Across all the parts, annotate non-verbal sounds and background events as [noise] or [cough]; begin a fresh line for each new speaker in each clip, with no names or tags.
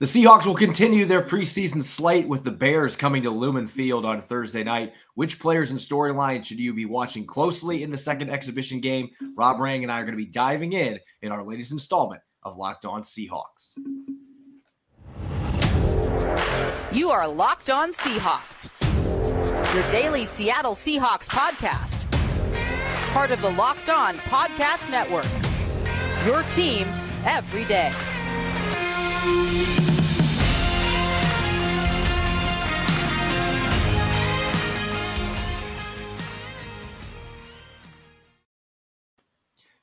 The Seahawks will continue their preseason slate with the Bears coming to Lumen Field on Thursday night. Which players and storylines should you be watching closely in the second exhibition game? Rob Rang and I are going to be diving in in our latest installment of Locked On Seahawks.
You are Locked On Seahawks, your daily Seattle Seahawks podcast, part of the Locked On Podcast Network. Your team every day.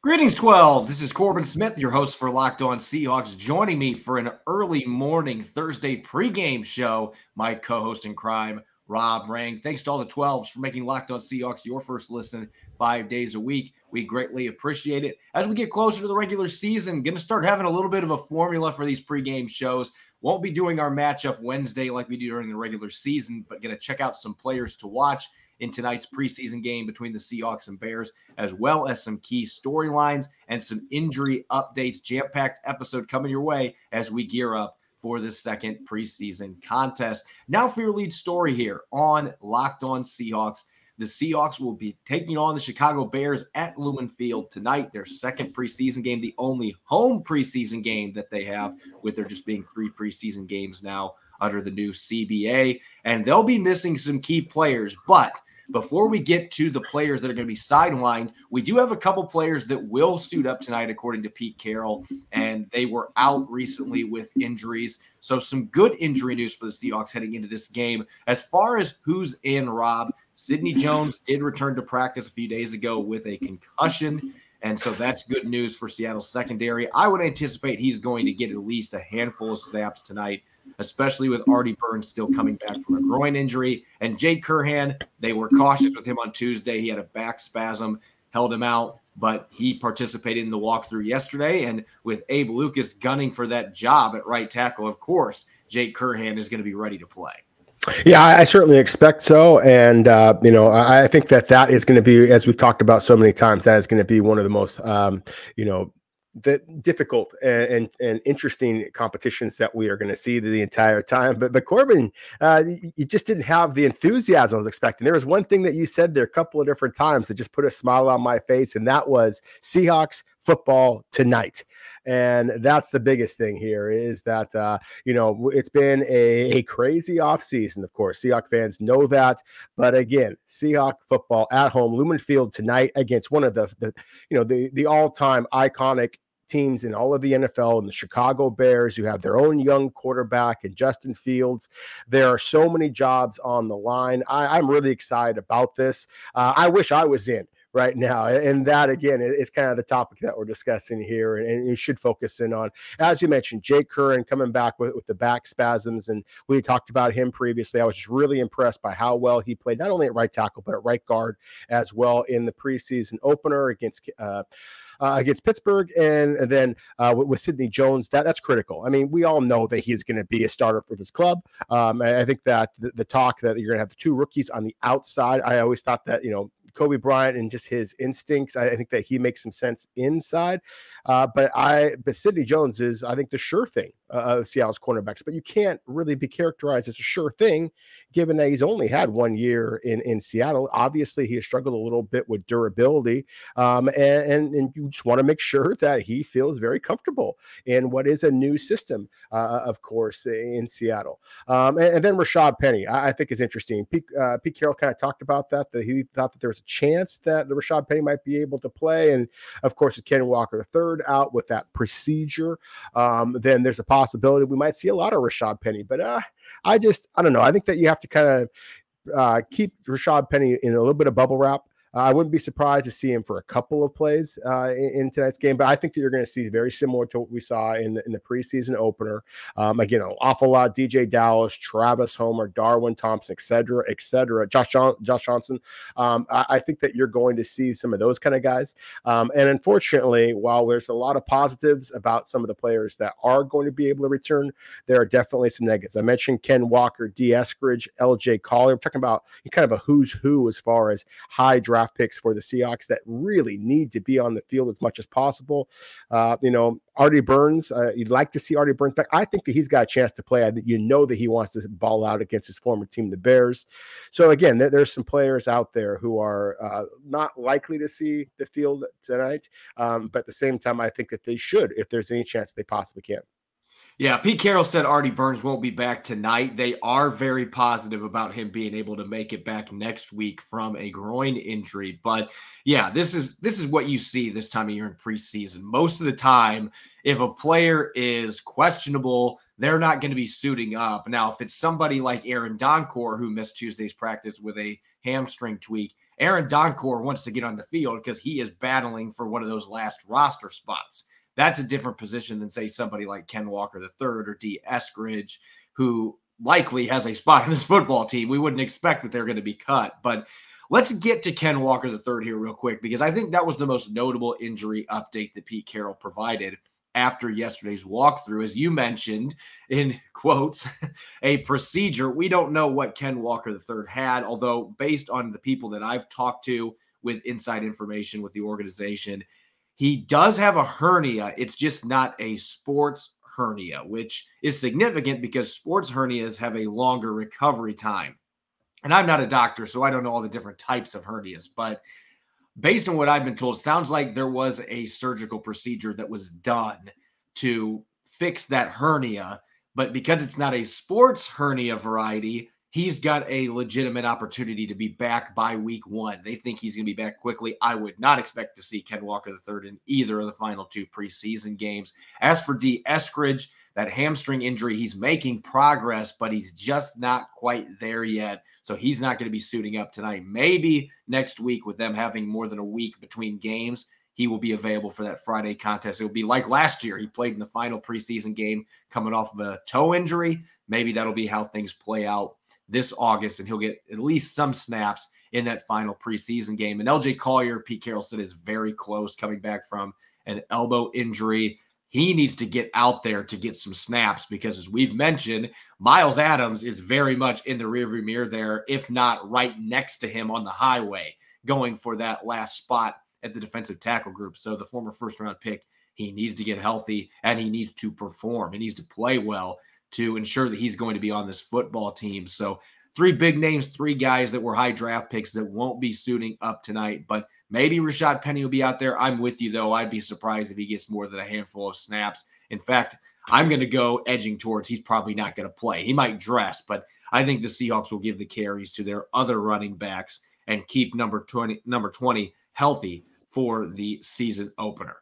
Greetings, 12. This is Corbin Smith, your host for Locked On Seahawks, joining me for an early morning Thursday pregame show. My co host in crime, Rob Rang. Thanks to all the 12s for making Locked On Seahawks your first listen five days a week. We greatly appreciate it. As we get closer to the regular season, going to start having a little bit of a formula for these pregame shows. Won't be doing our matchup Wednesday like we do during the regular season, but going to check out some players to watch in tonight's preseason game between the Seahawks and Bears, as well as some key storylines and some injury updates. Jam packed episode coming your way as we gear up for the second preseason contest. Now, for your lead story here on Locked On Seahawks. The Seahawks will be taking on the Chicago Bears at Lumen Field tonight, their second preseason game, the only home preseason game that they have, with there just being three preseason games now under the new CBA. And they'll be missing some key players, but before we get to the players that are going to be sidelined, we do have a couple players that will suit up tonight, according to Pete Carroll, and they were out recently with injuries. So, some good injury news for the Seahawks heading into this game. As far as who's in, Rob, Sidney Jones did return to practice a few days ago with a concussion. And so that's good news for Seattle's secondary. I would anticipate he's going to get at least a handful of snaps tonight especially with Artie Burns still coming back from a groin injury. And Jake Curhan, they were cautious with him on Tuesday. He had a back spasm, held him out, but he participated in the walkthrough yesterday. And with Abe Lucas gunning for that job at right tackle, of course, Jake Curhan is going to be ready to play.
Yeah, I certainly expect so, and uh, you know, I think that that is going to be, as we've talked about so many times, that is going to be one of the most, um, you know, the difficult and, and, and interesting competitions that we are going to see the entire time. But but Corbin, uh, you just didn't have the enthusiasm I was expecting. There was one thing that you said there a couple of different times that just put a smile on my face, and that was Seahawks football tonight and that's the biggest thing here is that uh, you know it's been a, a crazy offseason of course seahawk fans know that but again seahawk football at home lumen field tonight against one of the, the you know the the all-time iconic teams in all of the NFL and the Chicago Bears who have their own young quarterback and Justin Fields. There are so many jobs on the line. I, am really excited about this. Uh, I wish I was in right now. And that again is kind of the topic that we're discussing here, and you should focus in on. As you mentioned, Jake Curhan coming back with, with the back spasms, and we talked about him previously. I was just really impressed by how well he played, not only at right tackle but at right guard as well in the preseason opener against. Uh, uh, against Pittsburgh, and, then uh, with, with Sidney Jones, that that's critical. I mean, we all know that he's going to be a starter for this club. Um, I, I think that the, the talk that you're going to have the two rookies on the outside, I always thought that you know Coby Bryant and just his instincts. I, I think that he makes some sense inside. Uh, but I, but Sidney Jones is, I think, the sure thing uh, Seattle's cornerbacks. But you can't really be characterized as a sure thing, given that he's only had one year in in Seattle. Obviously, he has struggled a little bit with durability, um, and, and, and you just want to make sure [laughs] that he feels very comfortable in what is a new system, uh, of course, in Seattle. Um, and, and, then Rashad Penny, I, I think is interesting. Pete, uh, Pete Carroll kind of talked about that. That he thought that there was a chance that Rashad Penny might be able to play, and of course, with Ken Walker third out with that procedure, um, then there's a possibility we might see a lot of Rashad Penny. But uh, I just I don't know. I think that you have to kind of uh, keep Rashad Penny in a little bit of bubble wrap I wouldn't be surprised to see him for a couple of plays uh, in, in, tonight's game, but I think that you're going to see very similar to what we saw in the, in the preseason opener. Um, again, an awful lot: DJ Dallas, Travis Homer, Darwin Thompson, et cetera, et cetera. Josh John, Josh Johnson. Um, I, I, think that you're going to see some of those kind of guys. Um, and unfortunately, while there's a lot of positives about some of the players that are going to be able to return, there are definitely some negatives. I mentioned Ken Walker, D. Eskridge, L.J. Collier. I'm talking about kind of a who's who as far as high draft draft picks for the Seahawks that really need to be on the field as much as possible. Uh, you know, Artie Burns, uh, you'd like to see Artie Burns back. I think that he's got a chance to play. I, You know that he wants to ball out against his former team, the Bears. So again, there, there's some players out there who are uh, not likely to see the field tonight, um, but at the same time, I think that they should if there's any chance they possibly can.
Yeah, Pete Carroll said Artie Burns won't be back tonight. They are very positive about him being able to make it back next week from a groin injury. But yeah, this is this is what you see this time of year in preseason. Most of the time, if a player is questionable, they're not going to be suiting up. Now, if it's somebody like Aaron Donkor who missed Tuesday's practice with a hamstring tweak, Aaron Donkor wants to get on the field because he is battling for one of those last roster spots. That's a different position than, say, somebody like Ken Walker III or D. Eskridge, who likely has a spot in this football team. We wouldn't expect that they're going to be cut. But let's get to Ken Walker III here, real quick, because I think that was the most notable injury update that Pete Carroll provided after yesterday's walkthrough. As you mentioned, in [laughs] quotes, [laughs] a procedure. We don't know what Ken Walker III had, although, based on the people that I've talked to with inside information with the organization, he does have a hernia. It's just not a sports hernia, which is significant because sports hernias have a longer recovery time. And I'm not a doctor, so I don't know all the different types of hernias, but based on what I've been told, sounds like there was a surgical procedure that was done to fix that hernia. But because it's not a sports hernia variety, he's got a legitimate opportunity to be back by week one. They think he's going to be back quickly. I would not expect to see Ken Walker III in either of the final two preseason games. As for Dee Eskridge, that hamstring injury, he's making progress, but he's just not quite there yet. So he's not going to be suiting up tonight. Maybe next week, with them having more than a week between games, he will be available for that Friday contest. It will be like last year. He played in the final preseason game coming off of a toe injury. Maybe that'll be how things play out this August, and he'll get at least some snaps in that final preseason game. And LJ Collier, Pete Carroll said, is very close coming back from an elbow injury. He needs to get out there to get some snaps because, as we've mentioned, Myles Adams is very much in the rearview mirror there, if not right next to him on the highway, going for that last spot at the defensive tackle group. So, the former first round pick, he needs to get healthy and he needs to perform. He needs to play well to ensure that he's going to be on this football team. So, three big names, three guys that were high draft picks that won't be suiting up tonight, but maybe Rashad Penny will be out there. I'm with you, though. I'd be surprised if he gets more than a handful of snaps. In fact, I'm going to go edging towards he's probably not going to play. He might dress, but I think the Seahawks will give the carries to their other running backs and keep number 20 number 20 healthy for the season opener.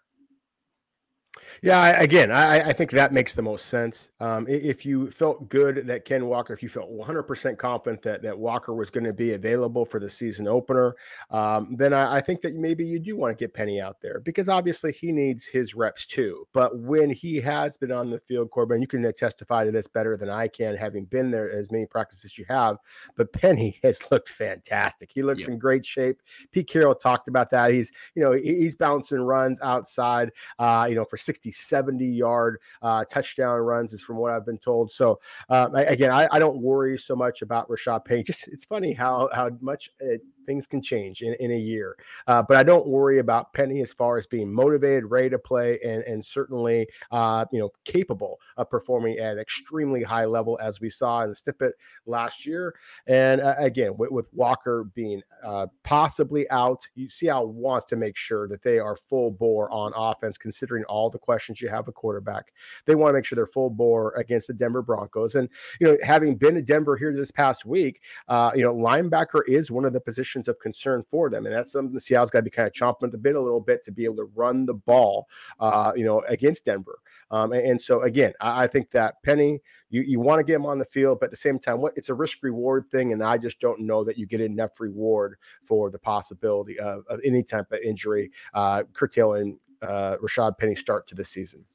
Yeah, I, again, I, I, think that makes the most sense. Um, if you felt good that Ken Walker, if you felt 100% confident that, that Walker was going to be available for the season opener, um, then I, I, think that maybe you do want to get Penny out there because obviously he needs his reps too. But when he has been on the field, Corbin, you can testify to this better than I can, having been there as many practices you have. But Penny [laughs] has looked fantastic. He looks yep. in great shape. Pete Carroll talked about that. He's, you know, he's bouncing runs outside, uh, you know, for 60 60, 70 yard uh, touchdown runs, is from what I've been told. So um, I, again, I, I, don't worry so much about Rashad Penny. Just it's funny how how much it, things can change in, in a year. Uh, but I don't worry about Penny as far as being motivated, ready to play, and, and certainly, uh, you know, capable of performing at an extremely high level as we saw in the snippet last year. And uh, again, with, with, Walker being uh, possibly out, you see how wants to make sure that they are full bore on offense, considering all the questions you have a quarterback. They want to make sure they're full bore against the Denver Broncos. And, you know, having been to Denver here this past week, uh, you know, linebacker is one of the positions positions of concern for them. And that's something the Seattle's got to be kind of chomping at the bit a little bit to be able to run the ball, uh, you know, against Denver. Um, and, and, so again, I, I, think that Penny, you, you want to get him on the field, but at the same time, what it's a risk reward thing, and I just don't know that you get enough reward for the possibility of, of any type of injury uh, curtailing uh, Rashad Penny start to the season.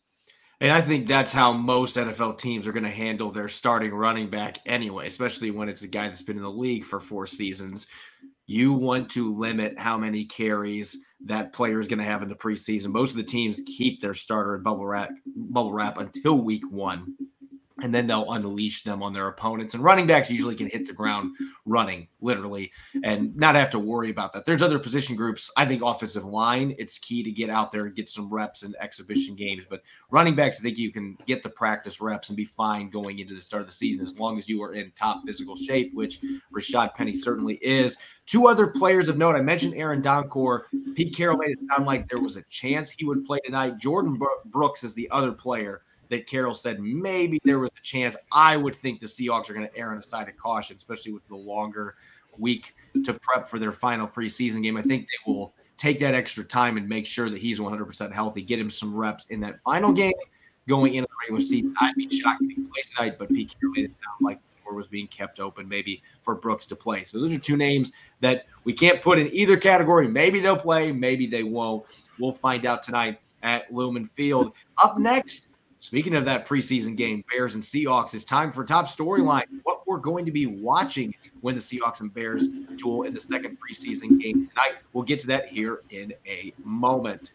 And I think that's how most NFL teams are going to handle their starting running back anyway, especially when it's a guy that's been in the league for four seasons you want to limit how many carries that player is going to have in the preseason. Most of the teams keep their starter in bubble wrap, bubble wrap until week one. And then they'll unleash them on their opponents. And running backs usually can hit the ground running, literally, and not have to worry about that. There's other position groups. I think offensive line, it's key to get out there and get some reps in exhibition games. But running backs, I think you can get the practice reps and be fine going into the start of the season as long as you are in top physical shape, which Rashad Penny certainly is. Two other players of note. I mentioned Aaron Donkor. Pete Carroll made it sound like there was a chance he would play tonight. Jordan Brooks is the other player that Carroll said maybe there was a chance. I would think the Seahawks are going to err on the side of caution, especially with the longer week to prep for their final preseason game. I think they will take that extra time and make sure that he's 100% healthy, get him some reps in that final game going into the regular season. I'd be shocked if he plays tonight, but Pete Carroll made it sound like the door was being kept open maybe for Brooks to play. So those are two names that we can't put in either category. Maybe they'll play, maybe they won't. We'll find out tonight at Lumen Field. Up next, Speaking of that preseason game, Bears and Seahawks, it's time for top storyline. What we're going to be watching when the Seahawks and Bears duel in the second preseason game tonight. We'll get to that here in a moment.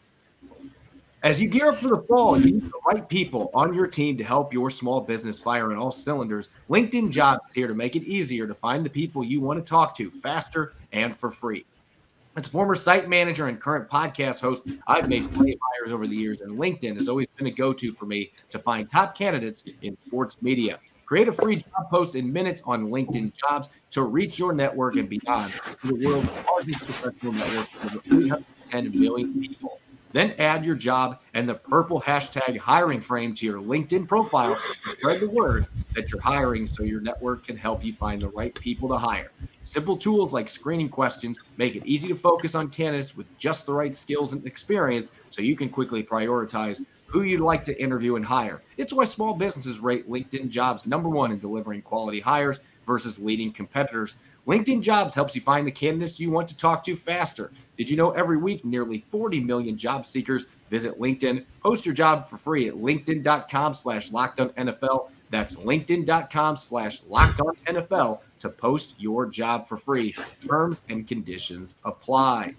As you gear up for the fall, you need the right people on your team to help your small business fire on all cylinders. LinkedIn Jobs is here to make it easier to find the people you want to talk to faster and for free. As a former site manager and current podcast host, I've made plenty of hires over the years, and LinkedIn has always been a go to for me to find top candidates in sports media. Create a free job post in minutes on LinkedIn Jobs to reach your network and beyond the world's largest professional network of over 310 million people. Then add your job and the purple hashtag hiring frame to your LinkedIn profile spread the word that you're hiring so your network can help you find the right people to hire. Simple tools like screening questions make it easy to focus on candidates with just the right skills and experience so you can quickly prioritize who you'd like to interview and hire. It's why small businesses rate LinkedIn jobs number one in delivering quality hires versus leading competitors. LinkedIn Jobs helps you find the candidates you want to talk to faster. Did you know every week nearly 40 million job seekers visit LinkedIn? Post your job for free at linkedin.com slash NFL. That's linkedin.com slash NFL to post your job for free. Terms and conditions apply.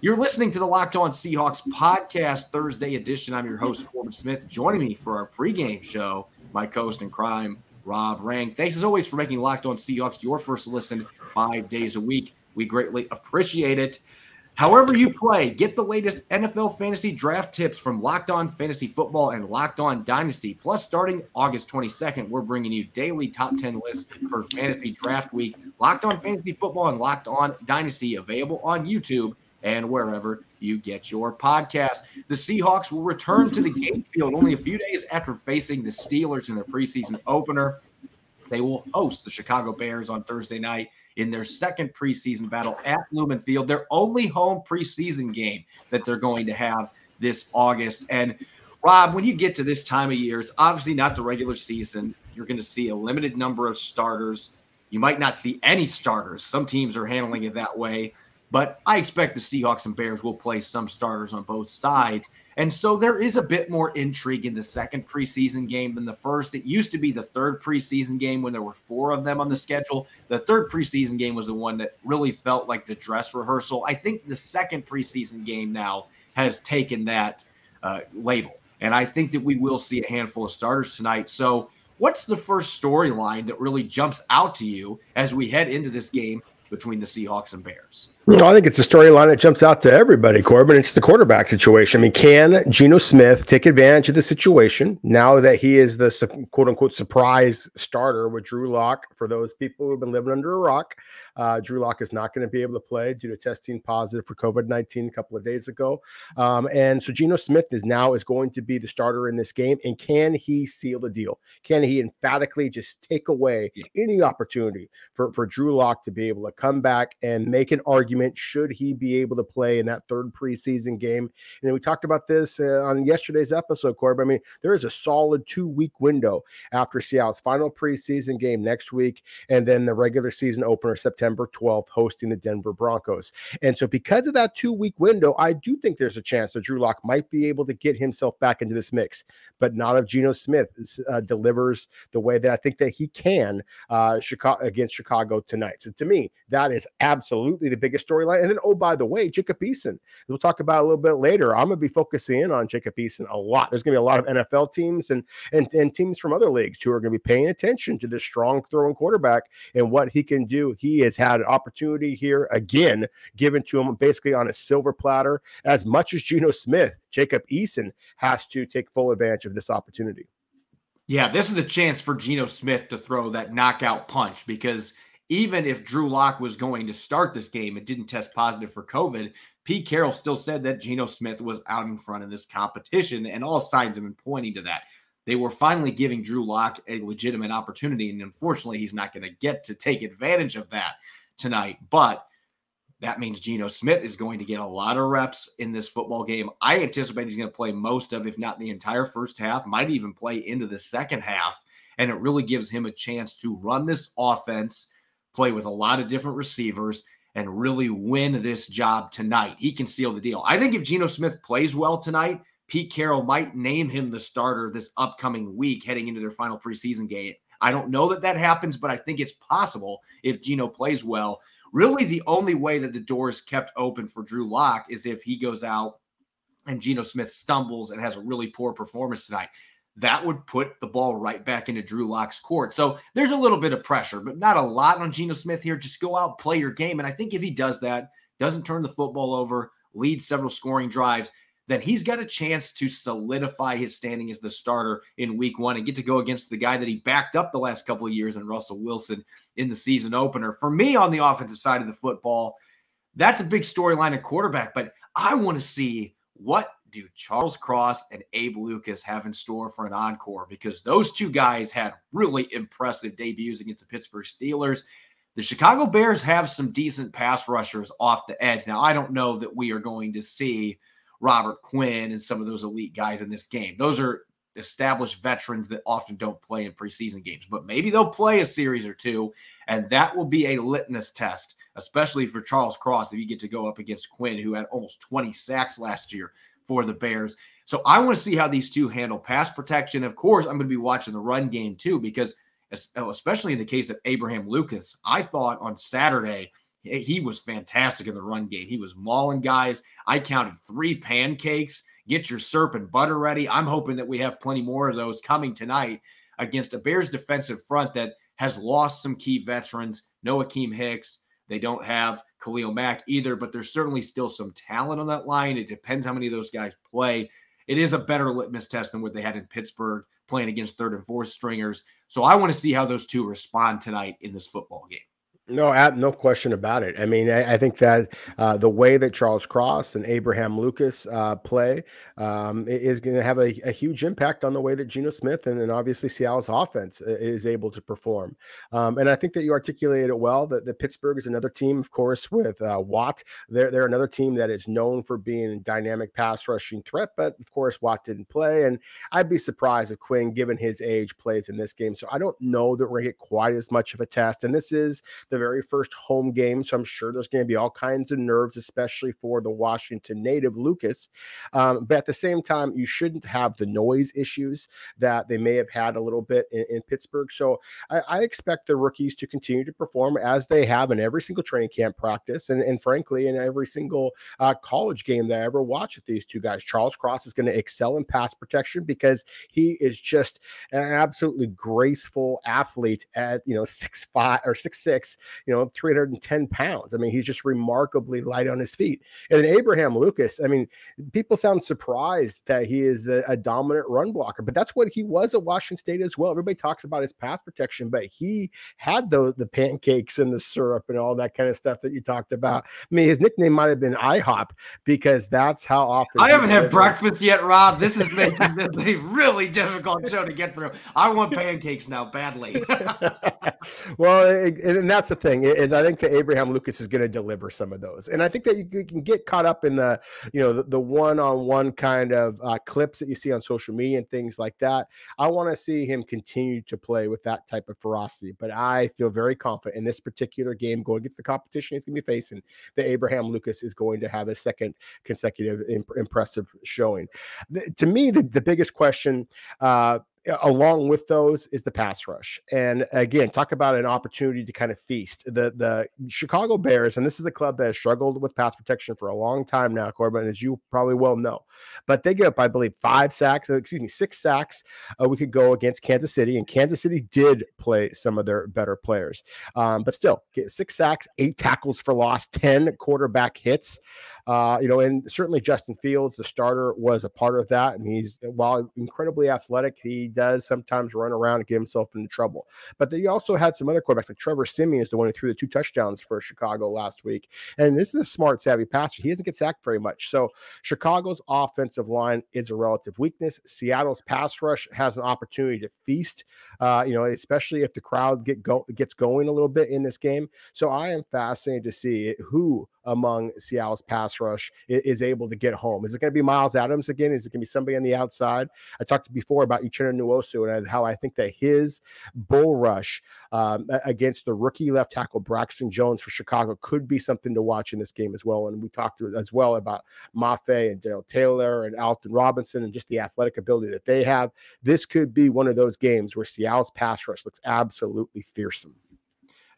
You're listening to the Locked On Seahawks podcast Thursday edition. I'm your host, Corbin Smith. Joining me for our pregame show, my co-host in crime, Rob Rang. Thanks as always for making Locked On Seahawks your first listen five days a week. We greatly appreciate it. However, you play, get the latest NFL fantasy draft tips from Locked On Fantasy Football and Locked On Dynasty. Plus, starting August 22nd, we're bringing you daily top 10 lists for fantasy draft week. Locked On Fantasy Football and Locked On Dynasty available on YouTube and wherever you get your podcast. The Seahawks will return to the game field only a few days after facing the Steelers in their preseason opener. They will host the Chicago Bears on Thursday night in their second preseason battle at Lumen Field, their only home preseason game that they're going to have this August. And Rob, when you get to this time of year, it's obviously not the regular season. You're going to see a limited number of starters. You might not see any starters. Some teams are handling it that way. But I expect the Seahawks and Bears will play some starters on both sides. And so there is a bit more intrigue in the second preseason game than the first. It used to be the third preseason game when there were four of them on the schedule. The third preseason game was the one that really felt like the dress rehearsal. I think the second preseason game now has taken that uh, label. And I think that we will see a handful of starters tonight. So, what's the first storyline that really jumps out to you as we head into this game between the Seahawks and Bears?
I think it's a storyline that jumps out to everybody, Corbin. It's the quarterback situation. I mean, can Geno Smith take advantage of the situation now that he is the quote unquote surprise starter with Drew Lock? For those people who've been living under a rock, uh, Drew Lock is not going to be able to play due to testing positive for COVID 19 a couple of days ago. Um, and so Geno Smith is now is going to be the starter in this game. And can he seal the deal? Can he emphatically just take away any opportunity for, for Drew Lock to be able to come back and make an argument? Argument should he be able to play in that third preseason game. And we talked about this uh, on yesterday's episode, Corb. I mean, there is a solid two week window after Seattle's final preseason game next week, and then the regular season opener September 12th, hosting the Denver Broncos. And so, because of that two week window, I do think there's a chance that Drew Lock might be able to get himself back into this mix, but not if Geno Smith uh, delivers the way that I think that he can uh, Chicago against Chicago tonight. So, to me, that is absolutely the biggest storyline. And then, oh, by the way, Jacob Eason, we'll talk about a little bit later. I'm going to be focusing in on Jacob Eason a lot. There's going to be a lot of NFL teams and, and, and teams from other leagues who are going to be paying attention to this strong throwing quarterback and what he can do. He has had an opportunity here again, given to him basically on a silver platter. As much as Geno Smith, Jacob Eason has to take full advantage of this opportunity.
Yeah, this is the chance for Geno Smith to throw that knockout punch because even if Drew Lock was going to start this game and didn't test positive for COVID, Pete Carroll still said that Geno Smith was out in front of this competition, and all signs have been pointing to that. They were finally giving Drew Lock a legitimate opportunity, and unfortunately, he's not going to get to take advantage of that tonight. But that means Geno Smith is going to get a lot of reps in this football game. I anticipate he's going to play most of, if not the entire first half, might even play into the second half. And it really gives him a chance to run this offense, play with a lot of different receivers, and really win this job tonight. He can seal the deal. I think if Geno Smith plays well tonight, Pete Carroll might name him the starter this upcoming week heading into their final preseason game. I don't know that that happens, but I think it's possible if Geno plays well Really, the only way that the door is kept open for Drew Lock is if he goes out and Geno Smith stumbles and has a really poor performance tonight. That would put the ball right back into Drew Lock's court. So there's a little bit of pressure, but not a lot on Geno Smith here. Just go out, play your game. And I think if he does that, doesn't turn the football over, leads several scoring drives, then he's got a chance to solidify his standing as the starter in week one and get to go against the guy that he backed up the last couple of years in Russell Wilson in the season opener. For me, on the offensive side of the football, that's a big storyline at quarterback, but I want to see what do Charles Cross and Abe Lucas have in store for an encore because those two guys had really impressive debuts against the Pittsburgh Steelers. The Chicago Bears have some decent pass rushers off the edge. Now, I don't know that we are going to see – Robert Quinn and some of those elite guys in this game. Those are established veterans that often don't play in preseason games, but maybe they'll play a series or two, and that will be a litmus test, especially for Charles Cross if you get to go up against Quinn, who had almost 20 sacks last year for the Bears. So I want to see how these two handle pass protection. Of course, I'm going to be watching the run game too, because especially in the case of Abraham Lucas, I thought on Saturday – he was fantastic in the run game. He was mauling guys. I counted three pancakes. Get your syrup and butter ready. I'm hoping that we have plenty more of those coming tonight against a Bears defensive front that has lost some key veterans. No Akiem Hicks. They don't have Khalil Mack either, but there's certainly still some talent on that line. It depends how many of those guys play. It is a better litmus test than what they had in Pittsburgh playing against third and fourth stringers. So I want to see how those two respond tonight in this football game.
No, no question about it. I mean, I, I think that uh, the way that Charles Cross and Abraham Lucas uh, play um, is going to have a, a, huge impact on the way that Geno Smith and, and obviously Seattle's offense uh, is able to perform. Um, and I think that you articulated it well. That, that Pittsburgh is another team, of course, with uh, Watt. They're they're another team that is known for being a dynamic pass rushing threat. But of course, Watt didn't play, and I'd be surprised if Quinn, given his age, plays in this game. So I don't know that we're going to get quite as much of a test. And this is the the very first home game. So I'm sure there's going to be all kinds of nerves, especially for the Washington native Lucas. Um, but at the same time, you shouldn't have the noise issues that they may have had a little bit in, in Pittsburgh. So I, I, expect the rookies to continue to perform as they have in every single training camp practice and, and frankly, in every single uh, college game that I ever watch with these two guys. Charles Cross is going to excel in pass protection because he is just an absolutely graceful athlete at, you know, six five or six six you know, 310 pounds. I mean, he's just remarkably light on his feet. And Abraham Lucas, I mean, people sound surprised that he is a, a dominant run blocker, but that's what he was at Washington State as well. Everybody talks about his pass protection, but he had the, the pancakes and the syrup and all that kind of stuff that you talked about. I mean, his nickname might have been IHOP because that's how often
I haven't had breakfast yet, Rob. This is making this a really difficult show to get through. I want pancakes now badly. [laughs]
well, and that's the thing is I think that Abraham Lucas is going to deliver some of those, and I think that you, can get caught up in the you know the, one-on-one kind of uh, clips that you see on social media and things like that. I want to see him continue to play with that type of ferocity, but I feel very confident in this particular game going against the competition he's going to be facing that Abraham Lucas is going to have a second consecutive imp- impressive showing. The, to me, the, the biggest question. Uh, along with those is the pass rush. And again, talk about an opportunity to kind of feast. The the Chicago Bears, and this is a club that has struggled with pass protection for a long time now, Corbin, as you probably well know. But they get up, I believe, five sacks, excuse me, six sacks. Uh, we could go against Kansas City, and Kansas City did play some of their better players. Um, but still, six sacks, eight tackles for loss, 10 quarterback hits. Uh, you know, and certainly Justin Fields, the starter, was a part of that. And he's, while incredibly athletic, he does sometimes run around and get himself into trouble. But you also had some other quarterbacks, like Trevor Siemian is the one who threw the two touchdowns for Chicago last week. And this is a smart, savvy passer. He doesn't get sacked very much. So Chicago's offensive line is a relative weakness. Seattle's pass rush has an opportunity to feast, uh, you know, especially if the crowd get go- gets going a little bit in this game. So I am fascinated to see who among Seattle's pass rush is, able to get home. Is it going to be Myles Adams again? Is it going to be somebody on the outside? I talked before about Uchenna Nwosu and how I think that his bull rush um, against the rookie left tackle Braxton Jones for Chicago could be something to watch in this game as well. And we talked as well about Mafe and Darrell Taylor and Alton Robinson and just the athletic ability that they have. This could be one of those games where Seattle's pass rush looks absolutely fearsome.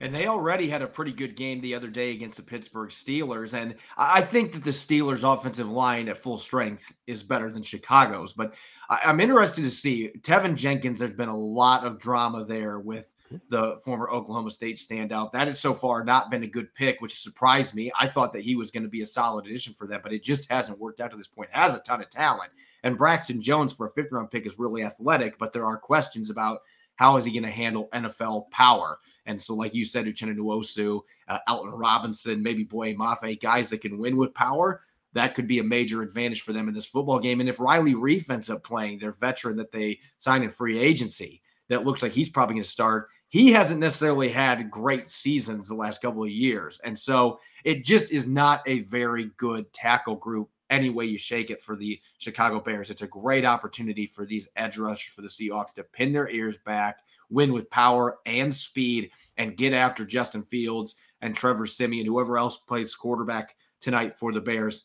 And they already had a pretty good game the other day against the Pittsburgh Steelers. And I think that the Steelers' offensive line at full strength is better than Chicago's. But I'm interested to see Teven Jenkins. There's been a lot of drama there with hmm. the former Oklahoma State standout. That has so far not been a good pick, which surprised me. I thought that he was going to be a solid addition for them, but it just hasn't worked out to this point. Has a ton of talent. And Braxton Jones for a fifth round pick is really athletic, but there are questions about how is he going to handle NFL power? And so, like you said, Uchenna Nwosu, uh, Alton Robinson, maybe Boye Mafe, guys that can win with power, that could be a major advantage for them in this football game. And if Riley Reiff ends up playing, their veteran that they signed in free agency, that looks like he's probably going to start. He hasn't necessarily had great seasons the last couple of years. And so it just is not a very good tackle group any way you shake it for the Chicago Bears. It's a great opportunity for these edge rushers for the Seahawks to pin their ears back, win with power and speed, and get after Justin Fields and Trevor Siemian, whoever else plays quarterback tonight for the Bears.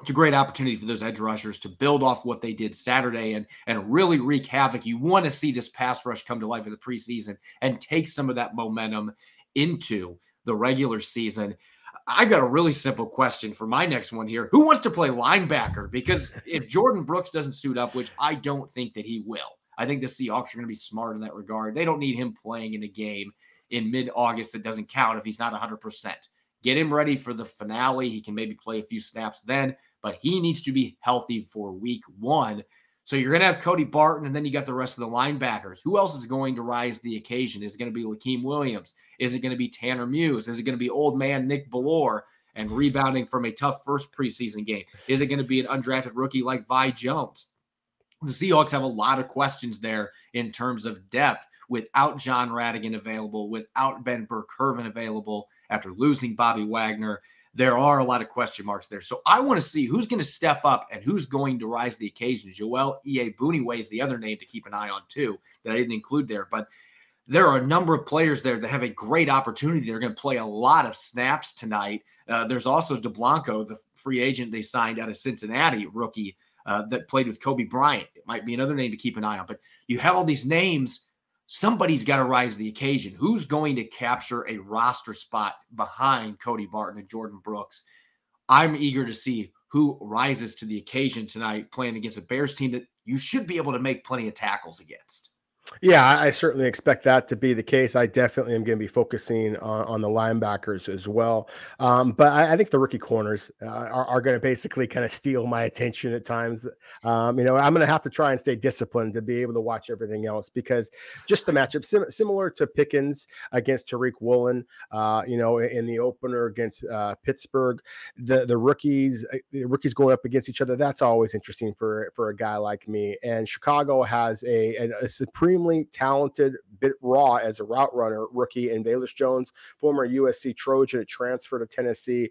It's a great opportunity for those edge rushers to build off what they did Saturday and and really wreak havoc. You want to see this pass rush come to life in the preseason and take some of that momentum into the regular season. I got a really simple question for my next one here. Who wants to play linebacker? Because if [laughs] Jordan Brooks doesn't suit up, which I don't think that he will, I think the Seahawks are going to be smart in that regard. They don't need him playing in a game in mid August that doesn't count if he's not 100%. Get him ready for the finale. He can maybe play a few snaps then, but he needs to be healthy for week one so you're going to have Cody Barton, and then you got the rest of the linebackers. Who else is going to rise to the occasion? Is it going to be Lakiem Williams? Is it going to be Tanner Muse? Is it going to be old man Nick Bellore and rebounding from a tough first preseason game? Is it going to be an undrafted rookie like Vi Jones? The Seahawks have a lot of questions there in terms of depth without John Rhattigan available, without Ben Burr-Kirven available after losing Bobby Wagner there are a lot of question marks there. So I want to see who's going to step up and who's going to rise to the occasion. Joel Iyiegbuniwe is the other name to keep an eye on too that I didn't include there, but there are a number of players there that have a great opportunity. They're going to play a lot of snaps tonight. Uh, there's also DeBlanco, the free agent they signed out of Cincinnati, rookie uh, that played with Coby Bryant. It might be another name to keep an eye on. But you have all these names somebody's got to rise to the occasion. Who's going to capture a roster spot behind Cody Barton and Jordan Brooks? I'm eager to see who rises to the occasion tonight playing against a Bears team that you should be able to make plenty of tackles against.
Yeah, I certainly expect that to be the case. I definitely am going to be focusing on, on the linebackers as well. Um, but I, I, think the rookie corners uh, are, are going to basically kind of steal my attention at times. Um, you know, I'm going to have to try and stay disciplined to be able to watch everything else because just the matchup, sim- similar to Pickens against Tariq Woolen, uh, you know, in the opener against uh, Pittsburgh, the the rookies, uh, the rookies going up against each other. That's always interesting for for a guy like me. And Chicago has a, a, a supreme extremely talented, bit raw as a route runner rookie, and Velus Jones, former USC Trojan, transfer to Tennessee.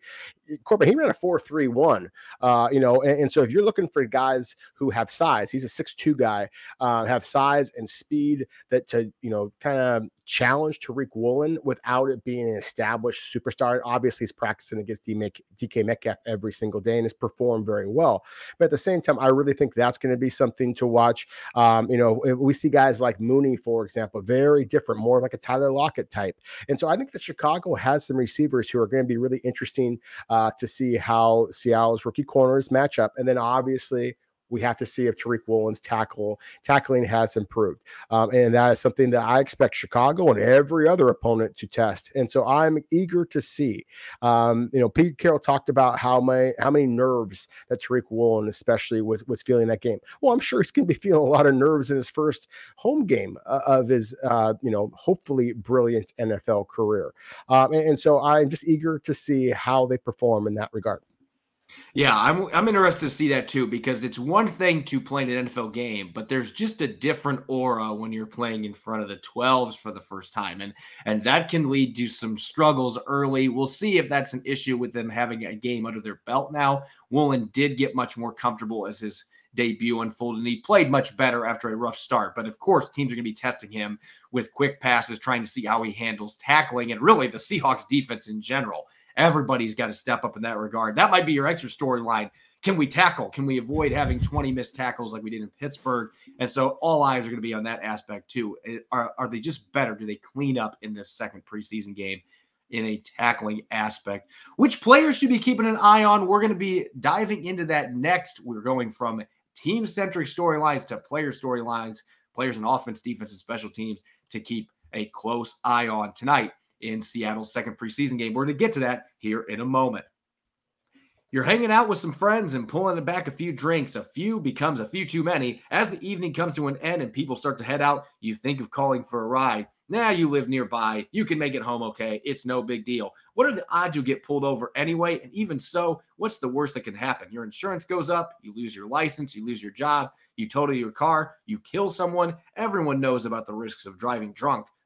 Corbin, he ran a 4 3 1. Uh, you know, and, and, so if you're looking for guys who have size, he's a six-two guy, uh, have size and speed that to, you know, kind of challenge Tariq Woolen without it being an established superstar. Obviously, he's practicing against DK Metcalf every single day and has performed very well. But at the same time, I really think that's going to be something to watch. Um, you know, we see guys like Mooney, for example, very different, more like a Tyler Lockett type. And so I think that Chicago has some receivers who are going to be really interesting uh, to see how Seattle's rookie corners match up. And then obviously, we have to see if Tariq Woolen's tackle tackling has improved, um, and that is something that I expect Chicago and every other opponent to test. And so I'm eager to see. Um, you know, Pete Carroll talked about how many how many nerves that Tariq Woolen especially was was feeling that game. Well, I'm sure he's going to be [laughs] feeling a lot of nerves in his first home game uh, of his uh, you know hopefully brilliant NFL career. Um, and, and so I'm just eager to see how they perform in that regard.
Yeah, I'm I'm interested to see that too because it's one thing to play an NFL game, but there's just a different aura when you're playing in front of the 12s for the first time, and and that can lead to some struggles early. We'll see if that's an issue with them having a game under their belt now. Woolen did get much more comfortable as his debut unfolded, and he played much better after a rough start. But of course, teams are going to be testing him with quick passes, trying to see how he handles tackling, and really the Seahawks defense in general Everybody's got to step up in that regard. That might be your extra storyline. Can we tackle? Can we avoid having 20 missed tackles like we did in Pittsburgh? And so all eyes are going to be on that aspect too. Eh, are, are they just better? Do they clean up in this second preseason game in a tackling aspect? Which players should be keeping an eye on? We're going to be diving into that next. We're going from team centric storylines to player storylines, players in offense, defense, and special teams to keep a close eye on tonight in Seattle's second preseason game. We're going to get to that here in a moment. You're hanging out with some friends and pulling back a few drinks. A few becomes a few too many. As the evening comes to an end and people start to head out, you think of calling for a ride. Now you live nearby. You can make it home okay. It's no big deal. What are the odds you'll get pulled over anyway? And even so, what's the worst that can happen? Your insurance goes up, you lose your license, you lose your job, you total your car, you kill someone. Everyone knows about the risks of driving drunk.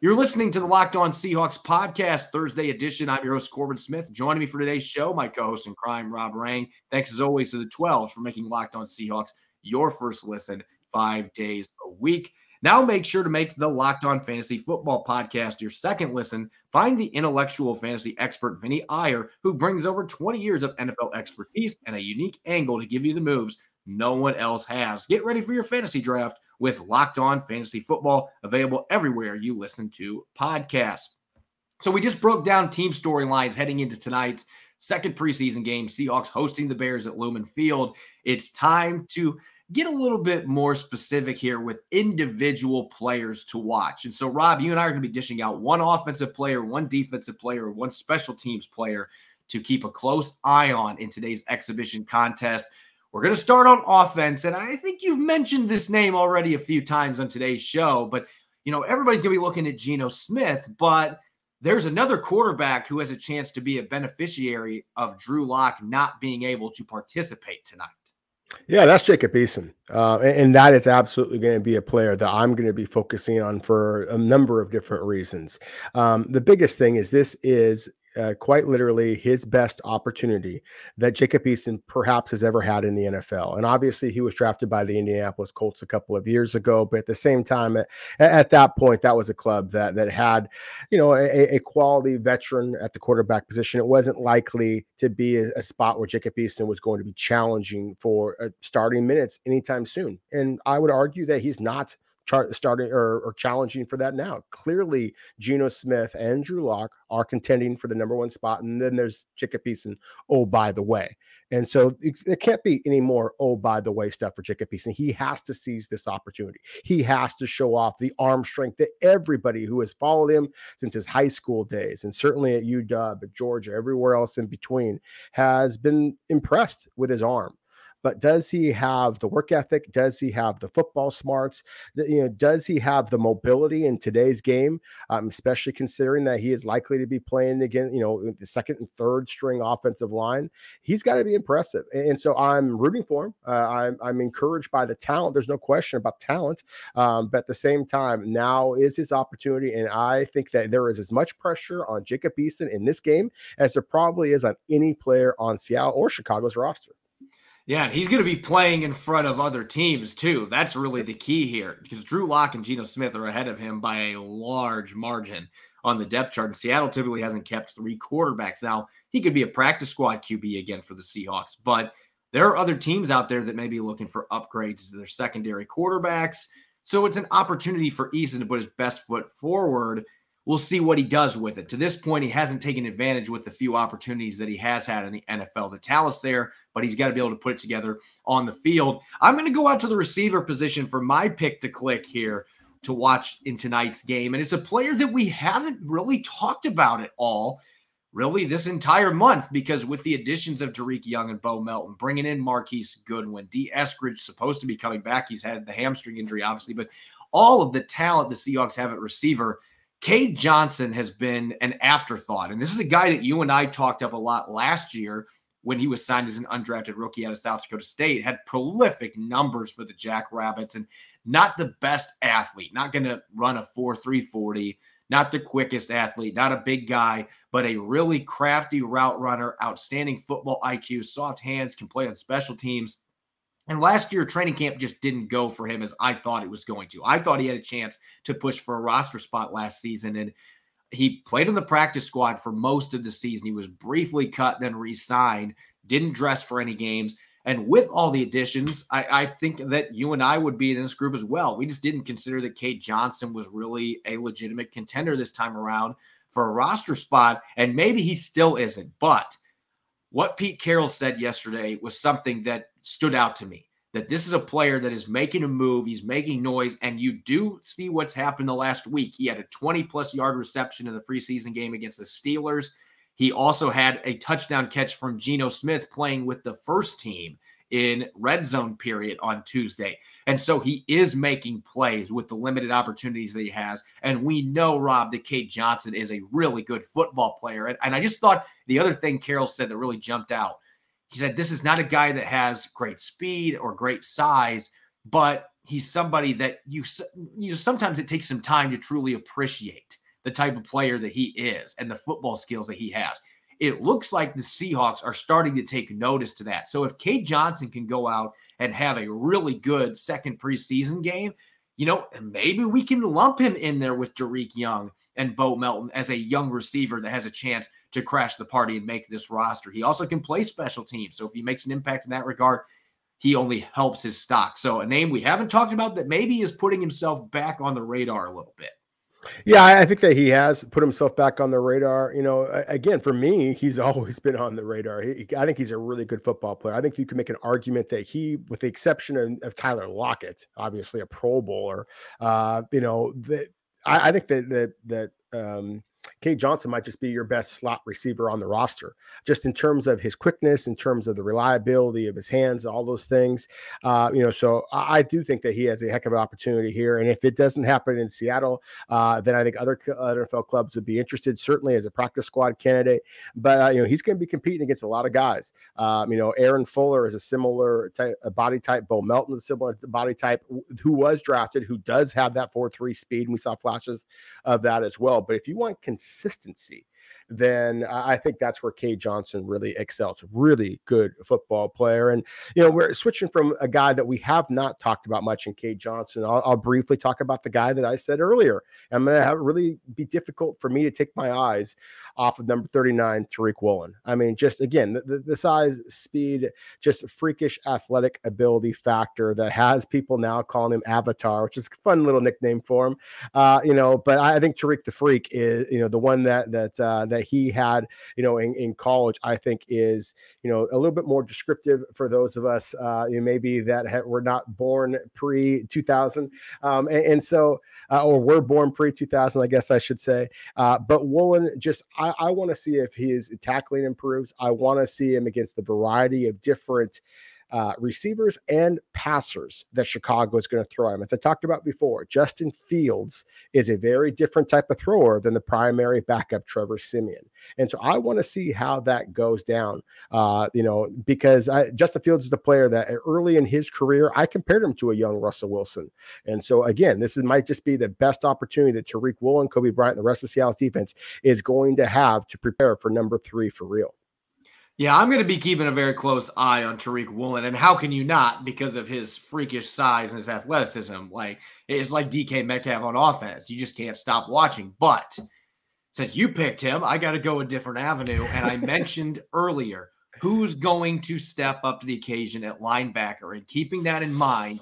You're listening to the Locked On Seahawks podcast, Thursday edition. I'm your host, Corbin Smith. Joining me for today's show, my co host in crime, Rob Rang. Thanks as always to the 12s for making Locked On Seahawks your first listen five days a week. Now make sure to make the Locked On Fantasy Football podcast your second listen. Find the intellectual fantasy expert Vinny Iyer, who brings over 20 years of NFL expertise and a unique angle to give you the moves no one else has. Get ready for your fantasy draft with Locked On Fantasy Football, available everywhere you listen to podcasts. So we just broke down team storylines heading into tonight's second preseason game. Seahawks hosting the Bears at Lumen Field. It's time to get a little bit more specific here with individual players to watch. And so, Rob, you and I are going to be dishing out one offensive player, one defensive player, one special teams player to keep a close eye on in today's exhibition contest. We're going to start on offense. And I think you've mentioned this name already a few times on today's show, but you know, everybody's going to be looking at Geno Smith, but there's another quarterback who has a chance to be a beneficiary of Drew Lock not being able to participate tonight.
Yeah, that's Jacob Eason. Uh, and, and, that is absolutely going to be a player that I'm going to be focusing on for a number of different reasons. Um, the biggest thing is this is uh, quite literally his best opportunity that Jacob Eason perhaps has ever had in the NFL. And obviously, he was drafted by the Indianapolis Colts a couple of years ago. But at the same time, at, at that point, that was a club that that had, you know, a, a, quality veteran at the quarterback position. It wasn't likely to be a, a spot where Jacob Eason was going to be challenging for uh, starting minutes anytime soon. And I would argue that he's not char- starting or, or, challenging for that now. Clearly, Geno Smith and Drew Lock are contending for the number one spot. And then there's Jacob Eason, oh, by the way. And so it, it, can't be any more, oh, by the way, stuff for Jacob Eason. He has to seize this opportunity. He has to show off the arm strength that everybody who has followed him since his high school days, and certainly at UW, at Georgia, everywhere else in between, has been impressed with his arm but does he have the work ethic? Does he have the football smarts? You know, does he have the mobility in today's game? Um, especially considering that he is likely to be playing again, you know, the second and third string offensive line. He's got to be impressive, and so I'm rooting for him. Uh, I'm I'm encouraged by the talent. There's no question about talent, um, but at the same time, now is his opportunity, and I think that there is as much pressure on Jacob Eason in this game as there probably is on any player on Seattle or Chicago's roster.
Yeah, and he's going to be playing in front of other teams too. That's really the key here because Drew Lock and Geno Smith are ahead of him by a large margin on the depth chart. And Seattle typically hasn't kept three quarterbacks. Now, he could be a practice squad QB again for the Seahawks, but there are other teams out there that may be looking for upgrades to their secondary quarterbacks. So it's an opportunity for Eason to put his best foot forward we'll see what he does with it. To this point, he hasn't taken advantage with the few opportunities that he has had in the NFL. The talent's there, but he's got to be able to put it together on the field. I'm going to go out to the receiver position for my pick to click here to watch in tonight's game. And it's a player that we haven't really talked about at all, really, this entire month, because with the additions of Dareke Young and Bo Melton, bringing in Marquise Goodwin, Dee Eskridge supposed to be coming back. He's had the hamstring injury, obviously, but all of the talent the Seahawks have at receiver Cade Johnson has been an afterthought. And this is a guy that you and I talked up a lot last year when he was signed as an undrafted rookie out of South Dakota State, had prolific numbers for the Jackrabbits and not the best athlete, not going to run a 4 340, not the quickest athlete, not a big guy, but a really crafty route runner, outstanding football IQ, soft hands, can play on special teams. And last year, training camp just didn't go for him as I thought it was going to. I thought he had a chance to push for a roster spot last season. And he played in the practice squad for most of the season. He was briefly cut, then re signed, didn't dress for any games. And with all the additions, I, I, think that you and I would be in this group as well. We just didn't consider that Cade Johnson was really a legitimate contender this time around for a roster spot. And maybe he still isn't. But what Pete Carroll said yesterday was something that stood out to me that this is a player that is making a move, he's making noise, and you do see what's happened the last week. He had a 20 plus yard reception in the preseason game against the Steelers. He also had a touchdown catch from Geno Smith playing with the first team in red zone period on Tuesday. And so he is making plays with the limited opportunities that he has. And we know, Rob, that Cade Johnson is a really good football player. And, and I just thought the other thing Carroll said that really jumped out. He said, This is not a guy that has great speed or great size, but he's somebody that you, you know, sometimes it takes some time to truly appreciate the type of player that he is and the football skills that he has it looks like the Seahawks are starting to take notice to that. So if Cade Johnson can go out and have a really good second preseason game, you know, maybe we can lump him in there with Dareke Young and Bo Melton as a young receiver that has a chance to crash the party and make this roster. He also can play special teams. So if he makes an impact in that regard, he only helps his stock. So a name we haven't talked about that maybe is putting himself back on the radar a little bit.
Yeah, I think that he has put himself back on the radar. You know, again, for me, he's [laughs] always been on the radar. He, I think he's a really good football player. I think you can make an argument that he, with the exception of, of Tyler Lockett, obviously a Pro Bowler, uh, you know, that I, I, think that that that um, Cade Johnson might just be your best slot receiver on the roster, just in terms of his quickness, in terms of the reliability of his hands, all those things. Uh, you know, so I, I, do think that he has a heck of an opportunity here. And if it doesn't happen in Seattle, uh, then I think other, NFL clubs would be interested, certainly as a practice squad candidate. But uh, you know, he's going to be competing against a lot of guys. Um, you know, Aaron Fuller is a similar type, a body type. Bo Melton is a similar body type, who was drafted, who does have that four three speed, and we saw flashes of that as well. But if you want consistency, then I think that's where Cade Johnson really excels. Really good football player. And, you know, we're switching from a guy that we have not talked about much in Cade Johnson. I'll, I'll briefly talk about the guy that I said earlier. I'm going to have really be difficult for me to take my eyes off of number 39, Tariq Woolen. I mean, just again, the, the size, speed, just freakish athletic ability factor that has people now calling him Avatar, which is a fun little nickname for him. Uh, you know, but I think Tariq the Freak is, you know, the one that that uh, that he had, you know, in, in college, I think is, you know, a little bit more descriptive for those of us, uh, you know, maybe that ha- were not born pre 2000, um, and, and, so uh, or were born pre 2000, I guess I should say. Uh, but Woolen, just I, I want to see if his tackling improves. I want to see him against the variety of different uh, receivers and passers that Chicago is going to throw him. As I talked about before, Justin Fields is a very different type of thrower than the primary backup Trevor Siemian. And so I want to see how that goes down, uh, you know, because I, Justin Fields is a player that early in his career, I compared him to a young Russell Wilson. And so, again, this is, might just be the best opportunity that Tariq Woolen, Coby Bryant, and the rest of the Seattle's defense is going to have to prepare for number three for real.
Yeah, I'm going to be keeping a very close eye on Tariq Woolen, and how can you not because of his freakish size and his athleticism? Like it's like DK Metcalf on offense; you just can't stop watching. But since you picked him, I got to go a different avenue. And I [laughs] mentioned earlier who's going to step up to the occasion at linebacker, and keeping that in mind,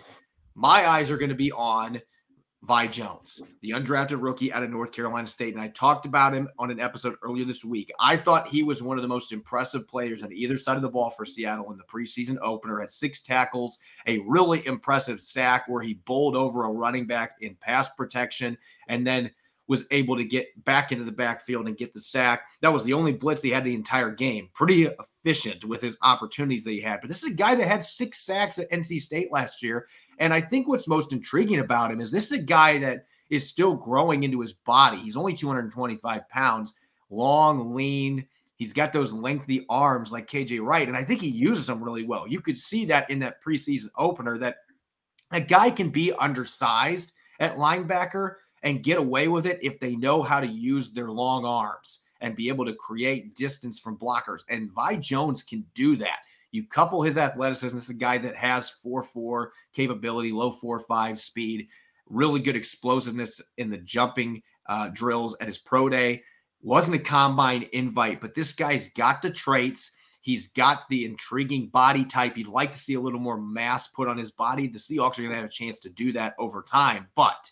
my eyes are going to be on Vi Jones, the undrafted rookie out of North Carolina State. And I talked about him on an episode earlier this week. I thought he was one of the most impressive players on either side of the ball for Seattle in the preseason opener. Had six tackles, a really impressive sack where he bowled over a running back in pass protection, and then was able to get back into the backfield and get the sack. That was the only blitz he had the entire game. Pretty efficient with his opportunities that he had. But this is a guy that had six sacks at NC State last year and I think what's most intriguing about him is this is a guy that is still growing into his body. He's only 225 pounds, long, lean. He's got those lengthy arms like KJ Wright, and I think he uses them really well. You could see that in that preseason opener that a guy can be undersized at linebacker and get away with it if they know how to use their long arms and be able to create distance from blockers. And Vi Jones can do that. You couple his athleticism. Is a guy that has 4 4 capability, low 4 5 speed, really good explosiveness in the jumping uh, drills at his pro day. Wasn't a combine invite, but this guy's got the traits. He's got the intriguing body type. You'd like to see a little more mass put on his body. The Seahawks are going to have a chance to do that over time. But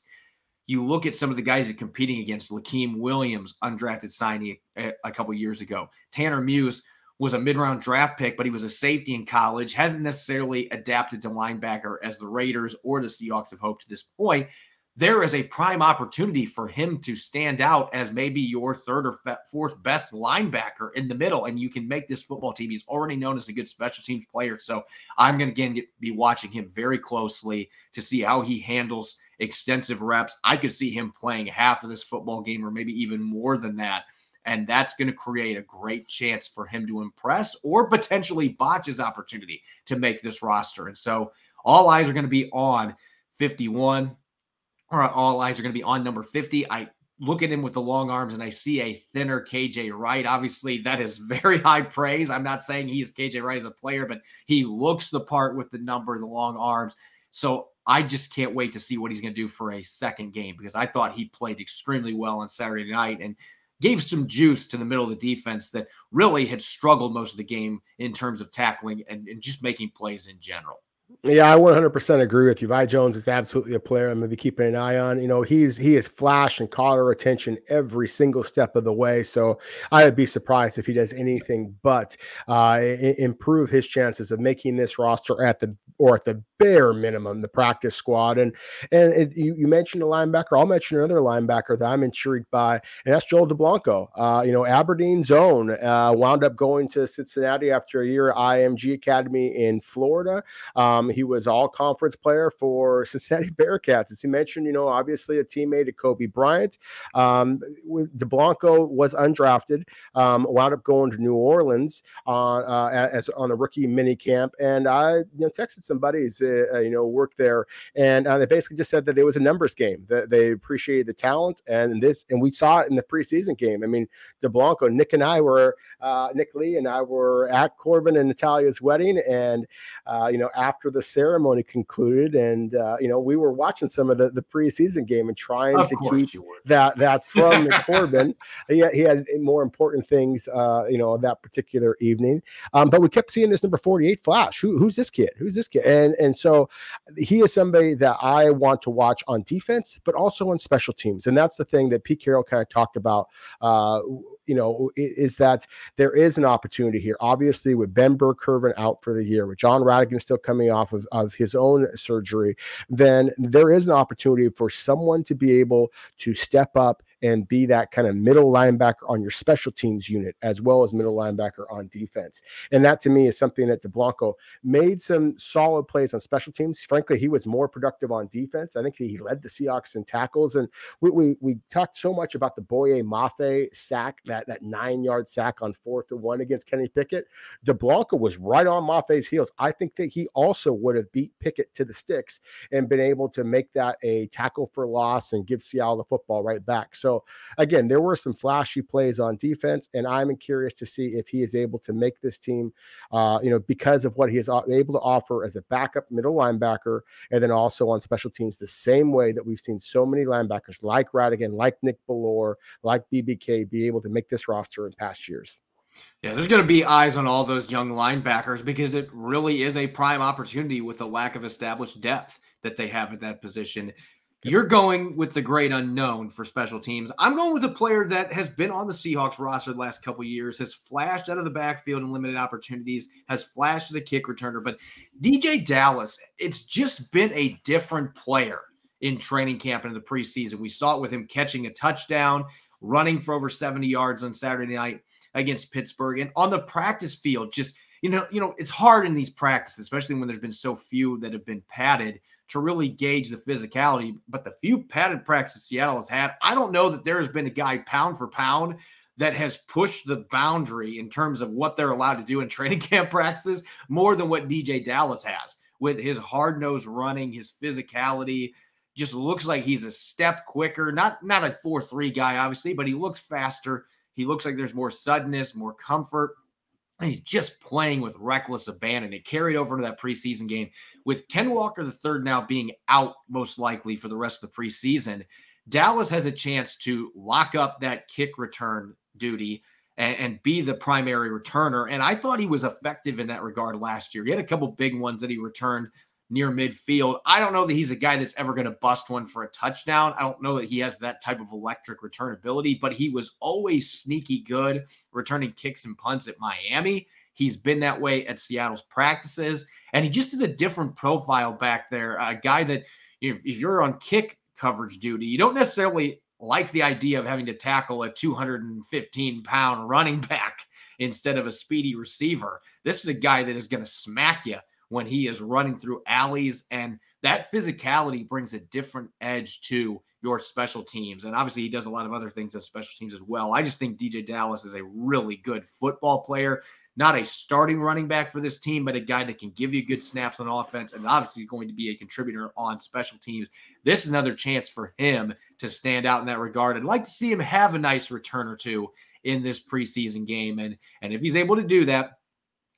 you look at some of the guys he's competing against, Lakiem Williams, undrafted signee a, a couple years ago, Tanner Muse, was a mid-round draft pick, but he was a safety in college. Hasn't necessarily adapted to linebacker as the Raiders or the Seahawks have hoped to this point. There is a prime opportunity for him to stand out as maybe your third or fourth best linebacker in the middle, and you can make this football team. He's already known as a good special teams player, so I'm going to again be watching him very closely to see how he handles extensive reps. I could see him playing half of this football game, or maybe even more than that and that's going to create a great chance for him to impress or potentially botch his opportunity to make this roster. And so all eyes are going to be on 51, or all eyes are going to be on number 50. I look at him with the long arms and I see a thinner KJ Wright. Obviously, that is [laughs] very high praise. I'm not saying he's KJ Wright as a player, but he looks the part with the number, the long arms. So I just can't wait to see what he's going to do for a second game because I thought he played extremely well on Saturday night. And gave some juice to the middle of the defense that really had struggled most of the game in terms of tackling and, and just making plays in general.
Yeah, I 100% agree with you. Vi Jones is absolutely a player I'm going to be keeping an eye on. You know, he's he has flashed and caught our attention every single step of the way. So I would be surprised if he does anything but uh, improve his chances of making this roster at the or at the bare minimum the practice squad. And and it, you, you, mentioned a linebacker. I'll mention another linebacker that I'm intrigued by, and that's Joel Dublanko. Uh, you know, Aberdeen's own uh, wound up going to Cincinnati after a year at IMG Academy in Florida. Um, he was all conference player for Cincinnati [laughs] Bearcats. As you mentioned, you know, obviously a teammate of Coby Bryant. Um, Dublanko was undrafted, um, wound up going to New Orleans on uh, as on a rookie mini camp, and I you know texted some buddies uh, you know work there, and uh, they basically just said that it was a numbers game. That they appreciated the talent, and this, and we saw it in the preseason game. I mean, Dublanko, Nick and I were uh, Nick Lee and I were at Corbin and Natalia's wedding, and uh, you know after after the ceremony concluded, and uh, you know we were watching some of the, the preseason game and trying
of
to
keep
that that [laughs] from Corbin. He, he had more important things, uh, you know, that particular evening. Um, but we kept seeing this number forty eight flash. Who, who's this kid? Who's this kid? And and so he is somebody that I want to watch on defense, but also on special teams, and that's the thing that Pete Carroll kind of talked about. Uh, you know, is that there is an opportunity here. Obviously, with Ben Burr-Kirven out for the year, with Jon Rhattigan still coming off of, of his own surgery, then there is an opportunity for someone to be able to step up and be that kind of middle linebacker on your special teams unit as well as middle linebacker on defense. And that to me is something that Dublanko made some solid plays on special teams. Frankly, he was more productive on defense. I think he led the Seahawks in tackles. And we we, we talked so much about the Boye Mafe sack, that, that nine yard sack on fourth and one against Kenny Pickett. Dublanko was right on Mafe's heels. I think that he also would have beat Pickett to the sticks and been able to make that a tackle for loss and give Seattle the football right back. So again, there were some flashy plays on defense, and I'm curious to see if he is able to make this team, uh, you know, because of what he is able to offer as a backup middle linebacker, and then also on special teams, the same way that we've seen so many linebackers like Rhattigan, like Nick Bellore, like BBK be able to make this roster in past years.
Yeah, there's going to be eyes on all those young linebackers because it really is a prime opportunity with the lack of established depth that they have at that position. You're going with the great unknown for special teams. I'm going with a player that has been on the Seahawks roster the last couple years, has flashed out of the backfield in limited opportunities, has flashed as a kick returner. But DeeJay Dallas, it's just been a different player in training camp and in the preseason. We saw it with him catching a touchdown, running for over 70 yards on Saturday night against Pittsburgh, and on the practice field, just you know, you know, it's hard in these practices, especially when there's been so few that have been padded to really gauge the physicality. But the few padded practices Seattle has had, I don't know that there has been a guy pound for pound that has pushed the boundary in terms of what they're allowed to do in [laughs] training camp practices more than what DeeJay Dallas has with his hard nose running, his physicality. Just looks like he's a step quicker. Not not a four three guy, obviously, but he looks faster. He looks like there's more suddenness, more comfort. And he's just playing with reckless abandon. It carried over to that preseason game with Ken Walker the third now being out most likely for the rest of the preseason. Dallas has a chance to lock up that kick return duty and, and, be the primary returner. And I thought he was effective in that regard last year. He had a couple big ones that he returned near midfield. I don't know that he's a guy that's ever going to bust one for a touchdown. I don't know that he has that type of electric return ability, but he was always sneaky good returning kicks and punts at Miami. He's been that way at Seattle's practices, and he just is a different profile back there. A guy that if, if you're on kick coverage duty, you don't necessarily like the idea of having to tackle a 215 pound running [laughs] back instead of a speedy receiver. This is a guy that is going to smack you when he is running through alleys. And that physicality brings a different edge to your special teams. And obviously, he does a lot of other things as special teams as well. I just think DeeJay Dallas is a really good football player. Not a starting running back for this team, but a guy that can give you good snaps on offense and obviously going to be a contributor on special teams. This is another chance for him to stand out in that regard. I'd like to see him have a nice return or two in this preseason game. And, and if he's able to do that,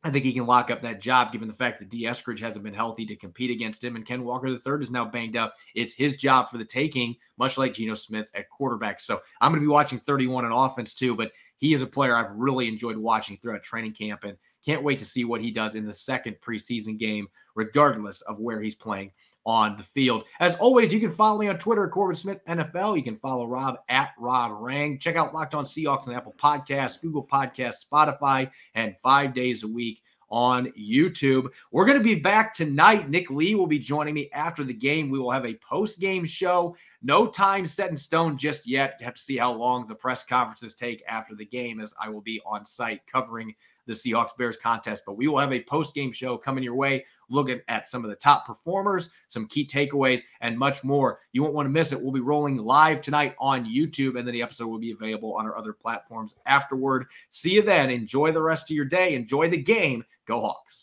I think he can lock up that job given the fact that Dee Eskridge hasn't been healthy to compete against him. And Ken Walker III is now banged up. It's his job for the taking, much like Geno Smith at quarterback. So I'm going to be watching 31 on offense too, but he is a player I've really enjoyed watching throughout training camp and can't wait to see what he does in the second preseason game, regardless of where he's playing on the field. As always, you can follow me on Twitter, at Corbin Smith NFL. You can follow Rob at Rob Rang. Check out Locked On Seahawks on Apple Podcasts, Google Podcasts, Spotify, and five days a week on YouTube. We're going to be back tonight. Nick Lee will be joining me after the game. We will have a post game show. No time set in stone just yet. Have to see how long the press conferences take after the game, as I will be on site covering the Seahawks Bears contest. But we will have a post game show coming your way, looking at some of the top performers, some key takeaways, and much more. You won't want to miss it. We'll be rolling live tonight on YouTube, and then the episode will be available on our other platforms afterward. See you then. Enjoy the rest of your day. Enjoy the game. Go Hawks.